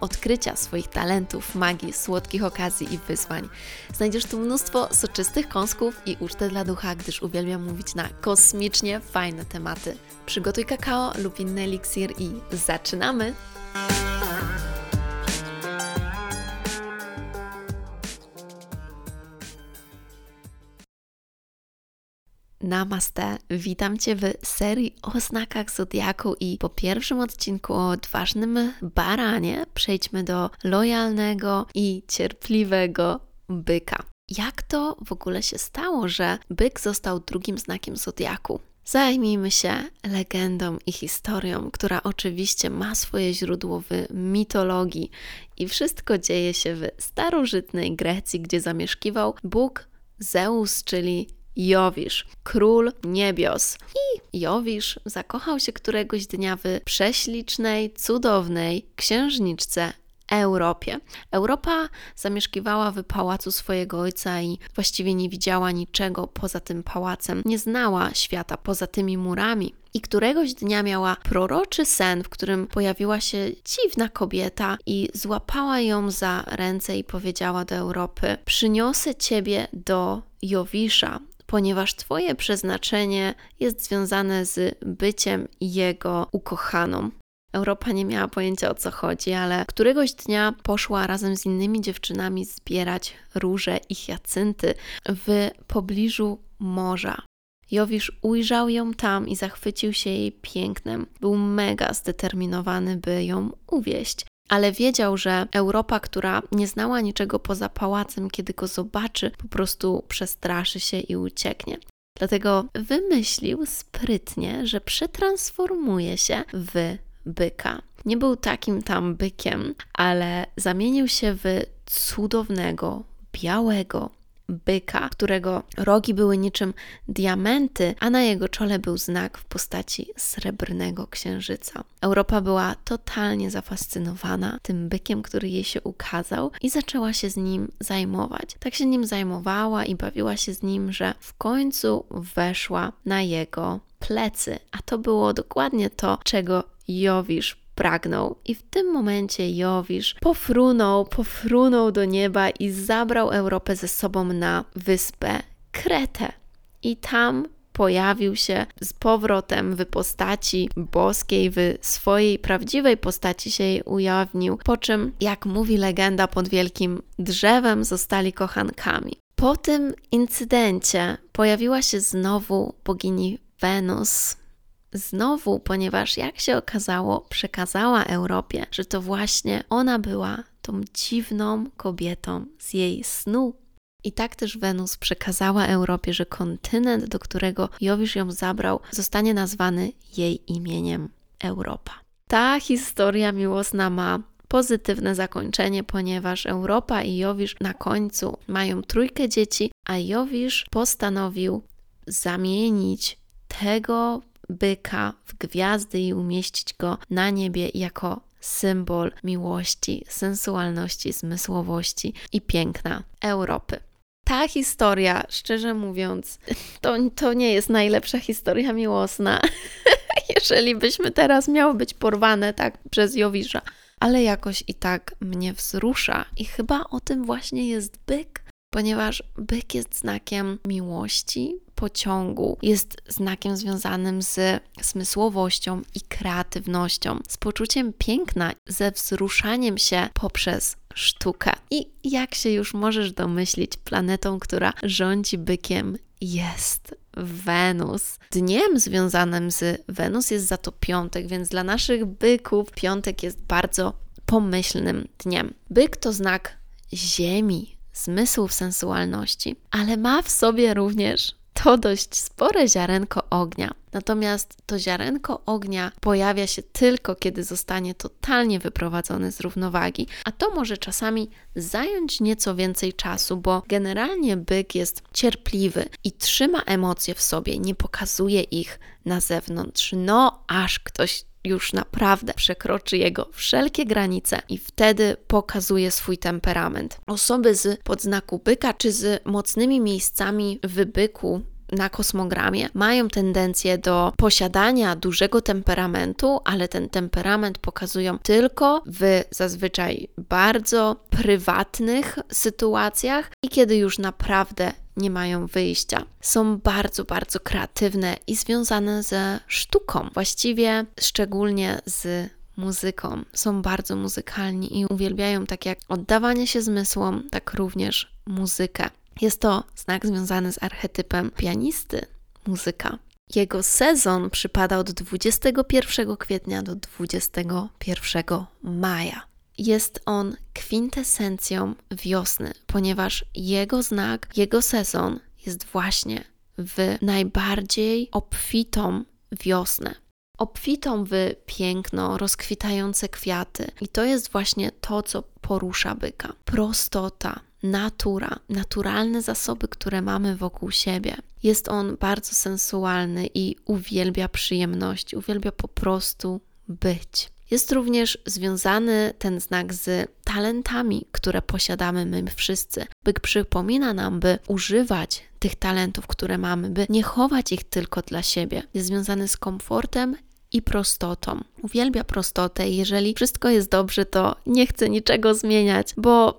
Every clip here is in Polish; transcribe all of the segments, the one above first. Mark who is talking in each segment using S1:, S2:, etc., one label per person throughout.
S1: odkrycia swoich talentów, magii, słodkich okazji i wyzwań. Znajdziesz tu mnóstwo soczystych kąsków i ucztę dla ducha, gdyż uwielbiam mówić na kosmicznie fajne tematy. Przygotuj kakao lub inny eliksir i zaczynamy! Namaste, witam Cię w serii o znakach Zodiaku i po pierwszym odcinku o odważnym baranie przejdźmy do lojalnego i cierpliwego byka. Jak to w ogóle się stało, że byk został drugim znakiem Zodiaku? Zajmijmy się legendą i historią, która oczywiście ma swoje źródło w mitologii i wszystko dzieje się w starożytnej Grecji, gdzie zamieszkiwał Bóg Zeus, czyli Jowisz, król niebios. I Jowisz zakochał się któregoś dnia w prześlicznej, cudownej księżniczce Europie. Europa zamieszkiwała w pałacu swojego ojca i właściwie nie widziała niczego poza tym pałacem, nie znała świata poza tymi murami. I któregoś dnia miała proroczy sen, w którym pojawiła się dziwna kobieta i złapała ją za ręce i powiedziała do Europy: Przyniosę ciebie do Jowisza, ponieważ Twoje przeznaczenie jest związane z byciem jego ukochaną. Europa nie miała pojęcia o co chodzi, ale któregoś dnia poszła razem z innymi dziewczynami zbierać róże i hiacynty w pobliżu morza. Jowisz ujrzał ją tam i zachwycił się jej pięknem. Był mega zdeterminowany, by ją uwieść ale wiedział, że Europa, która nie znała niczego poza pałacem, kiedy go zobaczy, po prostu przestraszy się i ucieknie. Dlatego wymyślił sprytnie, że przetransformuje się w byka. Nie był takim tam bykiem, ale zamienił się w cudownego, białego, byka, którego rogi były niczym diamenty, a na jego czole był znak w postaci srebrnego księżyca. Europa była totalnie zafascynowana tym bykiem, który jej się ukazał i zaczęła się z nim zajmować. Tak się nim zajmowała i bawiła się z nim, że w końcu weszła na jego plecy, a to było dokładnie to, czego Jowisz pragnął. I w tym momencie Jowisz pofrunął, pofrunął do nieba i zabrał Europę ze sobą na wyspę Kretę. I tam pojawił się z powrotem w postaci boskiej, w swojej prawdziwej postaci się jej ujawnił, po czym, jak mówi legenda, pod wielkim drzewem zostali kochankami. Po tym incydencie pojawiła się znowu bogini Wenus, Znowu, ponieważ jak się okazało, przekazała Europie, że to właśnie ona była tą dziwną kobietą z jej snu. I tak też Wenus przekazała Europie, że kontynent, do którego Jowisz ją zabrał, zostanie nazwany jej imieniem Europa. Ta historia miłosna ma pozytywne zakończenie, ponieważ Europa i Jowisz na końcu mają trójkę dzieci, a Jowisz postanowił zamienić tego byka w gwiazdy i umieścić go na niebie jako symbol miłości, sensualności, zmysłowości i piękna Europy. Ta historia, szczerze mówiąc, to, to nie jest najlepsza historia miłosna, jeżeli byśmy teraz miały być porwane tak przez Jowisza, ale jakoś i tak mnie wzrusza i chyba o tym właśnie jest byk, ponieważ byk jest znakiem miłości, pociągu, jest znakiem związanym z zmysłowością i kreatywnością, z poczuciem piękna, ze wzruszaniem się poprzez sztukę. I jak się już możesz domyślić, planetą, która rządzi bykiem, jest Wenus. Dniem związanym z Wenus jest za to piątek, więc dla naszych byków piątek jest bardzo pomyślnym dniem. Byk to znak Ziemi, zmysłów sensualności, ale ma w sobie również to dość spore ziarenko ognia. Natomiast to ziarenko ognia pojawia się tylko, kiedy zostanie totalnie wyprowadzony z równowagi, a to może czasami zająć nieco więcej czasu, bo generalnie byk jest cierpliwy i trzyma emocje w sobie, nie pokazuje ich na zewnątrz, no aż ktoś już naprawdę przekroczy jego wszelkie granice i wtedy pokazuje swój temperament. Osoby z podznaku byka czy z mocnymi miejscami w byku na kosmogramie mają tendencję do posiadania dużego temperamentu, ale ten temperament pokazują tylko w zazwyczaj bardzo prywatnych sytuacjach i kiedy już naprawdę nie mają wyjścia. Są bardzo, bardzo kreatywne i związane ze sztuką, właściwie szczególnie z muzyką. Są bardzo muzykalni i uwielbiają tak jak oddawanie się zmysłom, tak również muzykę. Jest to znak związany z archetypem pianisty, muzyka. Jego sezon przypada od 21 kwietnia do 21 maja. Jest on kwintesencją wiosny, ponieważ jego znak, jego sezon jest właśnie w najbardziej obfitą wiosnę. Obfitą w piękno, rozkwitające kwiaty. I to jest właśnie to, co porusza byka. Prostota, natura, naturalne zasoby, które mamy wokół siebie. Jest on bardzo sensualny i uwielbia przyjemności, uwielbia po prostu być. Jest również związany ten znak z talentami, które posiadamy my wszyscy. Byk przypomina nam, by używać tych talentów, które mamy, by nie chować ich tylko dla siebie. Jest związany z komfortem i prostotą. Uwielbia prostotę i jeżeli wszystko jest dobrze, to nie chce niczego zmieniać, bo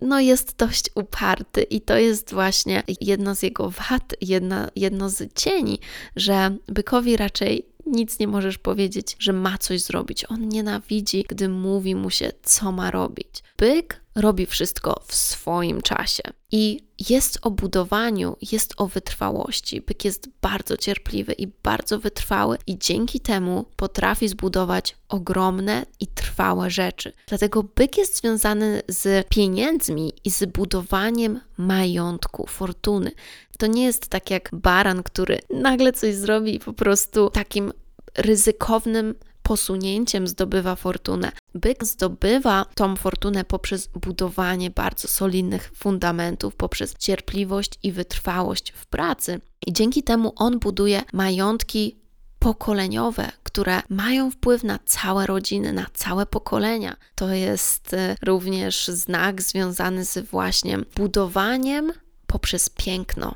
S1: no jest dość uparty i to jest właśnie jedno z jego wad, jedna, jedno z cieni, że bykowi raczej nic nie możesz powiedzieć, że ma coś zrobić. On nienawidzi, gdy mówi mu się, co ma robić. Byk robi wszystko w swoim czasie. I jest o budowaniu, jest o wytrwałości. Byk jest bardzo cierpliwy i bardzo wytrwały, i dzięki temu potrafi zbudować ogromne i trwałe rzeczy. Dlatego byk jest związany z pieniędzmi i z budowaniem majątku, fortuny. To nie jest tak jak baran, który nagle coś zrobi i po prostu takim ryzykownym posunięciem zdobywa fortunę. Byk zdobywa tą fortunę poprzez budowanie bardzo solidnych fundamentów, poprzez cierpliwość i wytrwałość w pracy. I dzięki temu on buduje majątki pokoleniowe, które mają wpływ na całe rodziny, na całe pokolenia. To jest e, również znak związany z właśnie budowaniem poprzez piękno.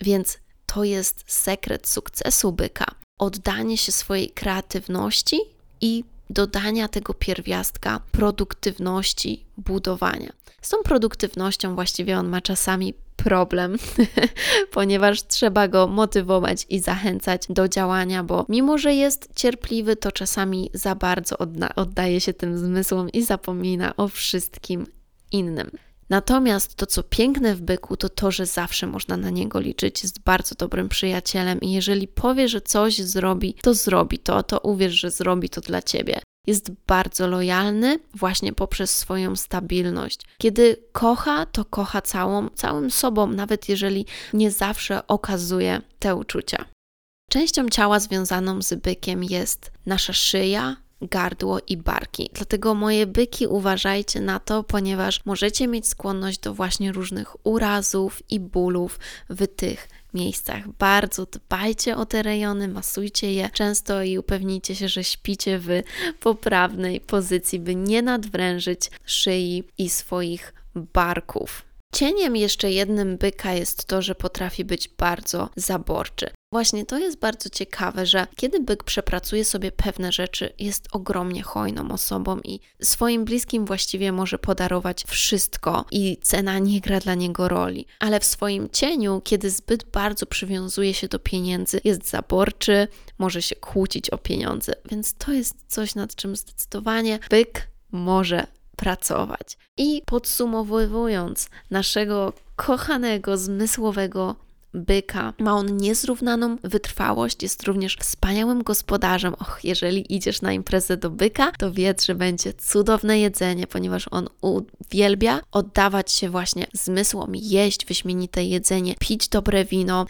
S1: Więc to jest sekret sukcesu byka oddanie się swojej kreatywności i dodania tego pierwiastka produktywności, budowania. Z tą produktywnością właściwie on ma czasami problem, ponieważ trzeba go motywować i zachęcać do działania, bo mimo, że jest cierpliwy, to czasami za bardzo oddaje się tym zmysłom i zapomina o wszystkim innym. Natomiast to, co piękne w byku, to to, że zawsze można na niego liczyć, jest bardzo dobrym przyjacielem i jeżeli powie, że coś zrobi, to zrobi to, to uwierz, że zrobi to dla ciebie. Jest bardzo lojalny właśnie poprzez swoją stabilność. Kiedy kocha, to kocha całą, całym sobą, nawet jeżeli nie zawsze okazuje te uczucia. Częścią ciała związaną z bykiem jest nasza szyja, gardło i barki. Dlatego moje byki uważajcie na to, ponieważ możecie mieć skłonność do właśnie różnych urazów i bólów w tych miejscach. Bardzo dbajcie o te rejony, masujcie je często i upewnijcie się, że śpicie w poprawnej pozycji, by nie nadwrężyć szyi i swoich barków. Cieniem jeszcze jednym byka jest to, że potrafi być bardzo zaborczy. Właśnie to jest bardzo ciekawe, że kiedy byk przepracuje sobie pewne rzeczy, jest ogromnie hojną osobą i swoim bliskim właściwie może podarować wszystko i cena nie gra dla niego roli. Ale w swoim cieniu, kiedy zbyt bardzo przywiązuje się do pieniędzy, jest zaborczy, może się kłócić o pieniądze. Więc to jest coś, nad czym zdecydowanie byk może pracować. I podsumowując naszego kochanego, zmysłowego byka. Ma on niezrównaną wytrwałość, jest również wspaniałym gospodarzem. Och, jeżeli idziesz na imprezę do byka, to wiedz, że będzie cudowne jedzenie, ponieważ on uwielbia oddawać się właśnie zmysłom, jeść wyśmienite jedzenie, pić dobre wino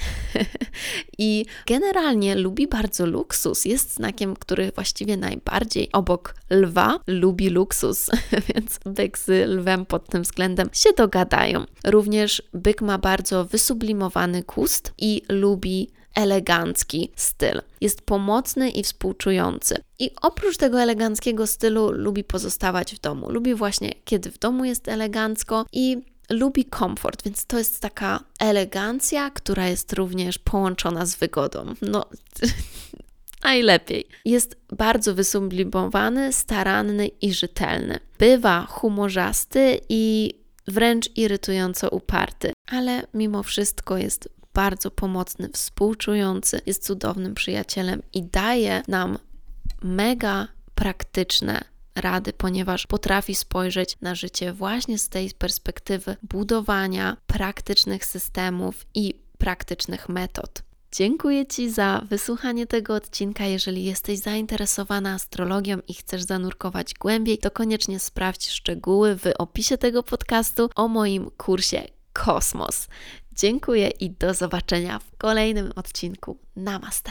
S1: i generalnie lubi bardzo luksus. Jest znakiem, który właściwie najbardziej obok lwa lubi luksus, więc byk z lwem pod tym względem się dogadają. Również byk ma bardzo wysublimowany gust i lubi elegancki styl. Jest pomocny i współczujący. I oprócz tego eleganckiego stylu lubi pozostawać w domu. Lubi właśnie, kiedy w domu jest elegancko i lubi komfort, więc to jest taka elegancja, która jest również połączona z wygodą. No, najlepiej. Jest bardzo wysublimowany, staranny i rzetelny. Bywa humorzasty i wręcz irytująco uparty, ale mimo wszystko jest bardzo pomocny, współczujący, jest cudownym przyjacielem i daje nam mega praktyczne rady, ponieważ potrafi spojrzeć na życie właśnie z tej perspektywy budowania praktycznych systemów i praktycznych metod. Dziękuję Ci za wysłuchanie tego odcinka. Jeżeli jesteś zainteresowana astrologią i chcesz zanurkować głębiej, to koniecznie sprawdź szczegóły w opisie tego podcastu o moim kursie Kosmos. Dziękuję i do zobaczenia w kolejnym odcinku. Namaste.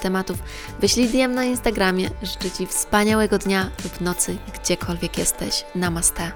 S1: tematów, wyślij DM na Instagramie. Życzę Ci wspaniałego dnia lub nocy, gdziekolwiek jesteś. Namaste.